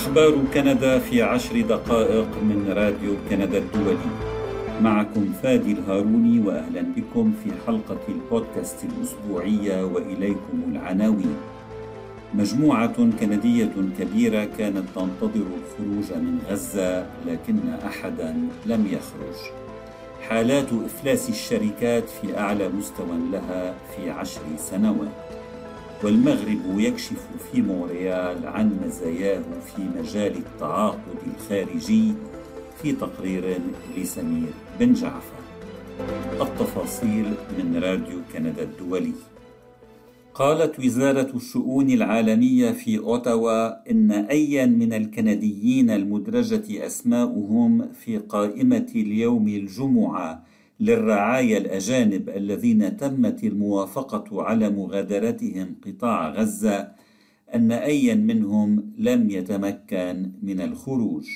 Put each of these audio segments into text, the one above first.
أخبار كندا في عشر دقائق من راديو كندا الدولي. معكم فادي الهاروني وأهلا بكم في حلقة البودكاست الأسبوعية وإليكم العناوين. مجموعة كندية كبيرة كانت تنتظر الخروج من غزة لكن أحدا لم يخرج. حالات إفلاس الشركات في أعلى مستوى لها في عشر سنوات. والمغرب يكشف في مونريال عن مزاياه في مجال التعاقد الخارجي في تقرير لسمير بن جعفر. التفاصيل من راديو كندا الدولي. قالت وزارة الشؤون العالمية في أوتاوا إن أيا من الكنديين المدرجة أسماؤهم في قائمة اليوم الجمعة للرعايا الأجانب الذين تمت الموافقة على مغادرتهم قطاع غزة أن أيا منهم لم يتمكن من الخروج.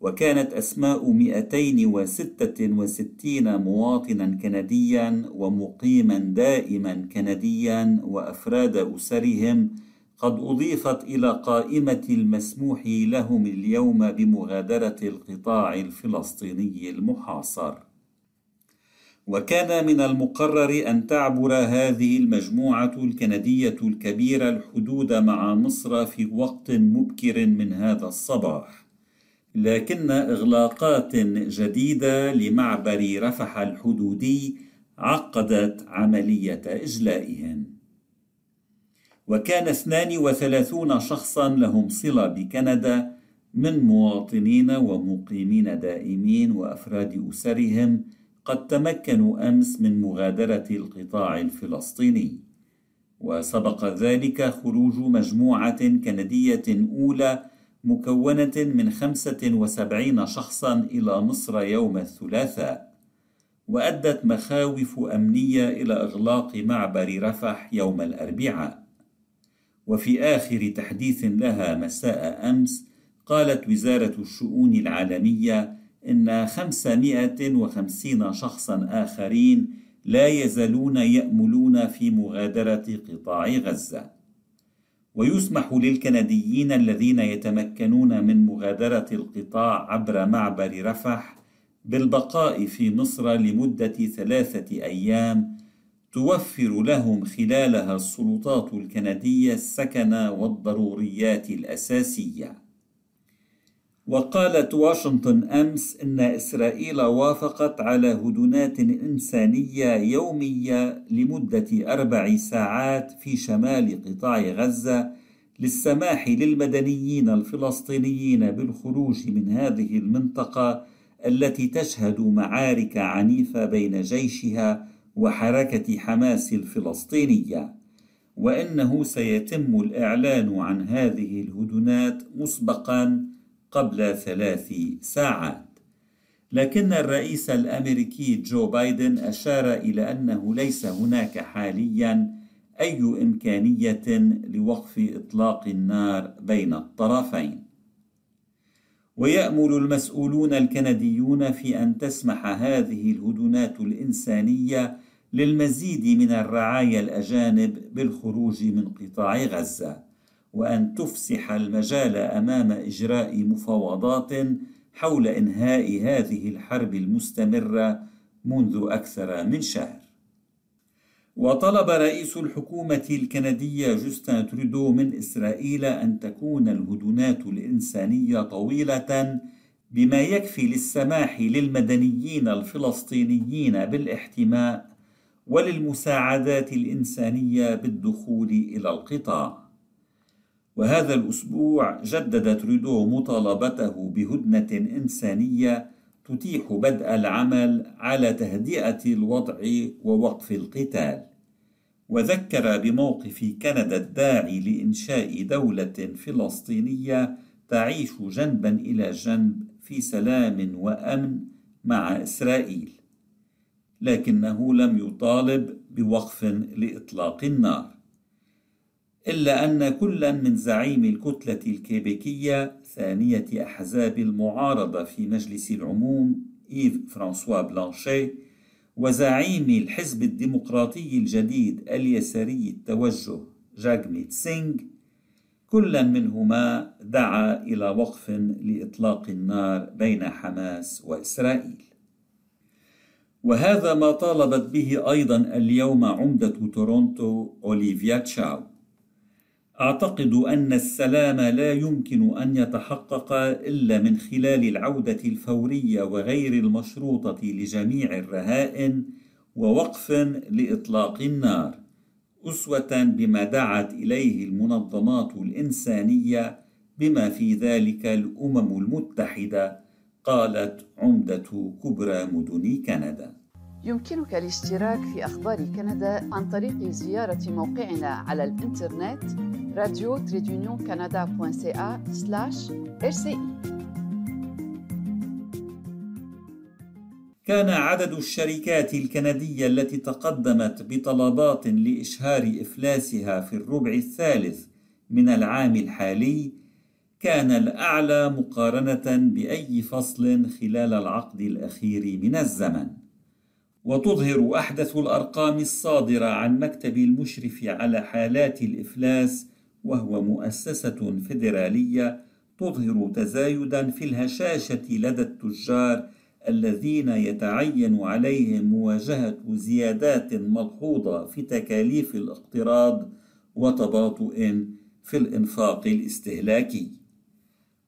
وكانت أسماء 266 مواطنا كنديا ومقيما دائما كنديا وأفراد أسرهم قد أضيفت إلى قائمة المسموح لهم اليوم بمغادرة القطاع الفلسطيني المحاصر. وكان من المقرر أن تعبر هذه المجموعة الكندية الكبيرة الحدود مع مصر في وقت مبكر من هذا الصباح. لكن إغلاقات جديدة لمعبر رفح الحدودي عقدت عملية إجلائهم. وكان 32 شخصا لهم صلة بكندا من مواطنين ومقيمين دائمين وأفراد أسرهم قد تمكنوا أمس من مغادرة القطاع الفلسطيني. وسبق ذلك خروج مجموعة كندية أولى مكونة من خمسة وسبعين شخصا إلى مصر يوم الثلاثاء. وأدت مخاوف أمنية إلى إغلاق معبر رفح يوم الأربعاء. وفي آخر تحديث لها مساء أمس قالت وزارة الشؤون العالمية إن 550 شخصا آخرين لا يزالون يأملون في مغادرة قطاع غزة. ويسمح للكنديين الذين يتمكنون من مغادرة القطاع عبر معبر رفح بالبقاء في مصر لمدة ثلاثة أيام توفر لهم خلالها السلطات الكندية السكن والضروريات الأساسية. وقالت واشنطن أمس إن إسرائيل وافقت على هدنات إنسانية يومية لمدة أربع ساعات في شمال قطاع غزة للسماح للمدنيين الفلسطينيين بالخروج من هذه المنطقة التي تشهد معارك عنيفة بين جيشها وحركة حماس الفلسطينية. وإنه سيتم الإعلان عن هذه الهدنات مسبقا قبل ثلاث ساعات. لكن الرئيس الأمريكي جو بايدن أشار إلى أنه ليس هناك حاليا أي إمكانية لوقف إطلاق النار بين الطرفين. ويأمل المسؤولون الكنديون في أن تسمح هذه الهدنات الإنسانية للمزيد من الرعايا الأجانب بالخروج من قطاع غزة. وأن تفسح المجال أمام إجراء مفاوضات حول إنهاء هذه الحرب المستمرة منذ أكثر من شهر. وطلب رئيس الحكومة الكندية جوستن ترودو من إسرائيل أن تكون الهدنات الإنسانية طويلة بما يكفي للسماح للمدنيين الفلسطينيين بالاحتماء وللمساعدات الإنسانية بالدخول إلى القطاع. وهذا الأسبوع جدد ترودو مطالبته بهدنة إنسانية تتيح بدء العمل على تهدئة الوضع ووقف القتال. وذكر بموقف كندا الداعي لإنشاء دولة فلسطينية تعيش جنبا إلى جنب في سلام وأمن مع إسرائيل لكنه لم يطالب بوقف لإطلاق النار. إلا أن كلا من زعيم الكتلة الكيبيكية ثانية أحزاب المعارضة في مجلس العموم إيف فرانسوا بلانشي وزعيم الحزب الديمقراطي الجديد اليساري التوجه جاغميت سينغ كلا منهما دعا إلى وقف لإطلاق النار بين حماس وإسرائيل. وهذا ما طالبت به أيضا اليوم عمدة تورونتو أوليفيا تشاو. أعتقد أن السلام لا يمكن أن يتحقق إلا من خلال العودة الفورية وغير المشروطة لجميع الرهائن ووقف لإطلاق النار أسوة بما دعت إليه المنظمات الإنسانية بما في ذلك الأمم المتحدة قالت عمدة كبرى مدن كندا. يمكنك الاشتراك في أخبار كندا عن طريق زيارة موقعنا على الإنترنت راديو تريدونيون كندا كان عدد الشركات الكندية التي تقدمت بطلبات لإشهار إفلاسها في الربع الثالث من العام الحالي كان الأعلى مقارنة بأي فصل خلال العقد الأخير من الزمن. وتظهر أحدث الأرقام الصادرة عن مكتب المشرف على حالات الإفلاس وهو مؤسسة فيدرالية تظهر تزايدا في الهشاشة لدى التجار الذين يتعين عليهم مواجهة زيادات ملحوظة في تكاليف الاقتراض وتباطؤ في الإنفاق الاستهلاكي.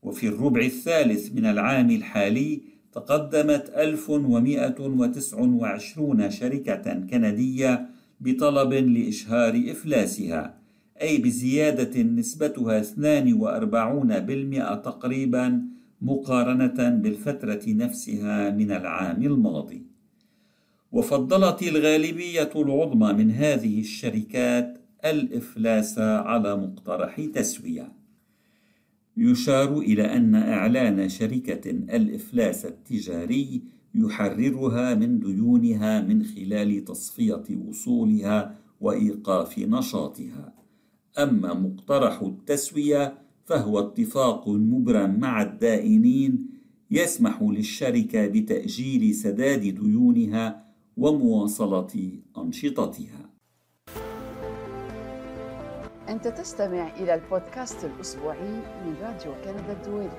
وفي الربع الثالث من العام الحالي تقدمت 1129 شركة كندية بطلب لإشهار إفلاسها أي بزيادة نسبتها 42% تقريبا مقارنة بالفترة نفسها من العام الماضي. وفضلت الغالبية العظمى من هذه الشركات الإفلاس على مقترح تسوية. يشار إلى أن إعلان شركة الإفلاس التجاري يحررها من ديونها من خلال تصفية أصولها وإيقاف نشاطها أما مقترح التسوية فهو اتفاق مبرم مع الدائنين يسمح للشركة بتأجيل سداد ديونها ومواصلة أنشطتها. أنت تستمع إلى البودكاست الأسبوعي من راديو كندا الدولي.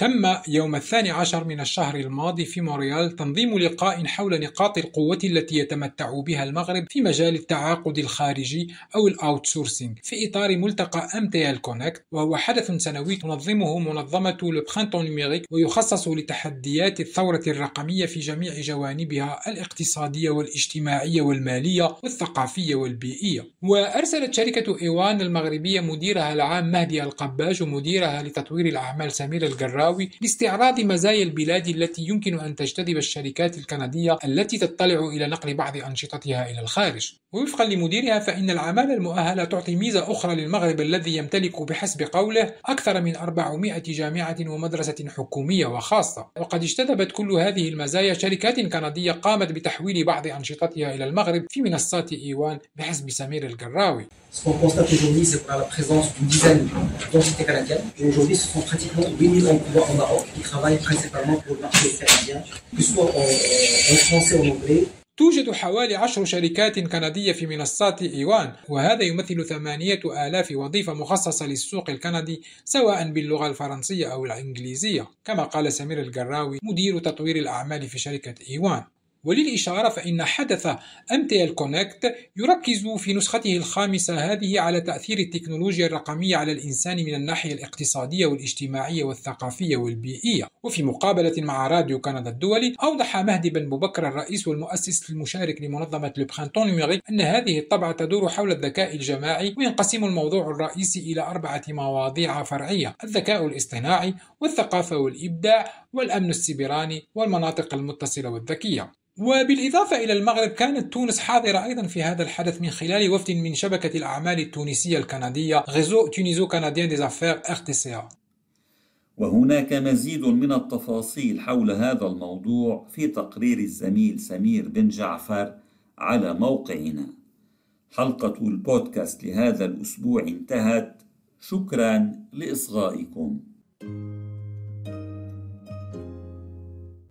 تم يوم الثاني عشر من الشهر الماضي في مونريال تنظيم لقاء حول نقاط القوة التي يتمتع بها المغرب في مجال التعاقد الخارجي أو ال outsourcing في إطار ملتقى MTL connecte وهو حدث سنوي تنظمه منظمة le Printemps numérique ويخصص لتحديات الثورة الرقمية في جميع جوانبها الاقتصادية والاجتماعية والمالية والثقافية والبيئية. وأرسلت شركة إيوان المغربية مديرها العام مهدي القباج ومديرها لتطوير الأعمال سمير الجراوي الزهراوي لاستعراض مزايا البلاد التي يمكن أن تجتذب الشركات الكندية التي تطلع إلى نقل بعض أنشطتها إلى الخارج. ووفقا لمديرها فإن العمالة المؤهلة تعطي ميزة أخرى للمغرب الذي يمتلك بحسب قوله أكثر من 400 جامعة ومدرسة حكومية وخاصة. وقد اجتذبت كل هذه المزايا شركات كندية قامت بتحويل بعض أنشطتها إلى المغرب في منصات إيوان بحسب سمير القراوي Ce qu'on constate aujourd'hui, c'est qu'on a la présence d'une dizaine d'entités canadiennes. Et aujourd'hui, ce sont pratiquement 8000 emplois au Maroc qui travaillent principalement pour le marché canadien, que ce soit en, en français ou en anglais. توجد حوالي عشر شركات كندية في منصات إيوان وهذا يمثل ثمانية آلاف وظيفة مخصصة للسوق الكندي سواء باللغة الفرنسية أو الإنجليزية كما قال سمير القراوي مدير تطوير الأعمال في شركة إيوان وللإشارة فإن حدث MTL connecte يركز في نسخته الخامسة هذه على تأثير التكنولوجيا الرقمية على الإنسان من الناحية الاقتصادية والاجتماعية والثقافية والبيئية. وفي مقابلة مع راديو كندا الدولي أوضح مهدي بن بكر الرئيس والمؤسس المشارك لمنظمة le Printemps numérique أن هذه الطبعة تدور حول الذكاء الجماعي وينقسم الموضوع الرئيسي إلى أربعة مواضيع فرعية الذكاء الاصطناعي والثقافة والإبداع والأمن السيبراني والمناطق المتصلة والذكية. وبالإضافة إلى المغرب كانت تونس حاضرة أيضا في هذا الحدث من خلال وفد من شبكة الأعمال التونسية الكندية réseau tuniso-canadien des affaires وهناك مزيد من التفاصيل حول هذا الموضوع في تقرير الزميل سمير بن جعفر على موقعنا. حلقة البودكاست لهذا الأسبوع انتهت. شكرا لإصغائكم. thank you